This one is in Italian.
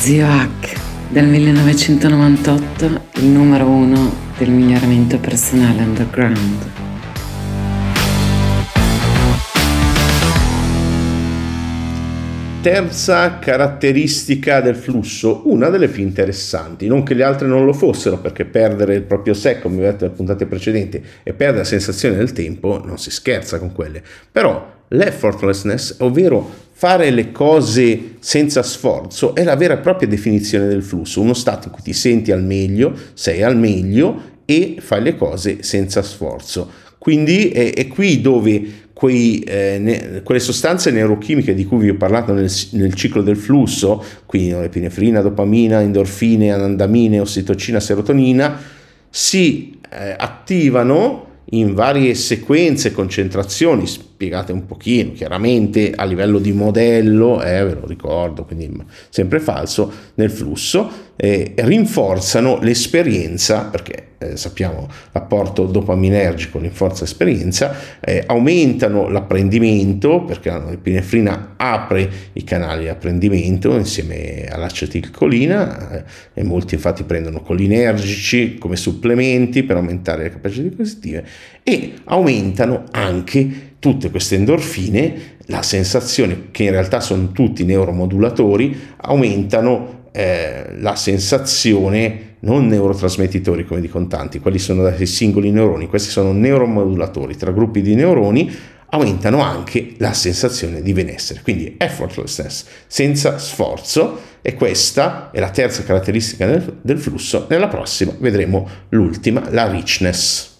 Zio Hack del 1998, il numero uno del miglioramento personale underground. Terza caratteristica del flusso, una delle più interessanti, non che le altre non lo fossero, perché perdere il proprio sé, come detto nelle puntate precedenti, e perdere la sensazione del tempo, non si scherza con quelle. Però l'effortlessness, ovvero fare le cose senza sforzo, è la vera e propria definizione del flusso, uno stato in cui ti senti al meglio, sei al meglio e fai le cose senza sforzo. Quindi è, è qui dove quei, eh, ne, quelle sostanze neurochimiche di cui vi ho parlato nel, nel ciclo del flusso, quindi epinefrina, dopamina, endorfine, anandamine, ossitocina, serotonina, si eh, attivano in varie sequenze, concentrazioni, spiegate un pochino, chiaramente a livello di modello, eh, ve lo ricordo, quindi sempre falso, nel flusso, eh, rinforzano l'esperienza, perché eh, sappiamo l'apporto dopaminergico rinforza l'esperienza, eh, aumentano l'apprendimento, perché l'epinefrina apre i canali di apprendimento insieme all'acetilcolina, eh, e molti infatti prendono colinergici come supplementi per aumentare le capacità cognitive, e aumentano anche tutte queste endorfine, la sensazione che in realtà sono tutti neuromodulatori, aumentano eh, la sensazione, non neurotrasmettitori come dicono tanti, quelli sono dai singoli neuroni, questi sono neuromodulatori tra gruppi di neuroni, aumentano anche la sensazione di benessere, quindi effortlessness, senza sforzo, e questa è la terza caratteristica del, del flusso. Nella prossima vedremo l'ultima, la richness.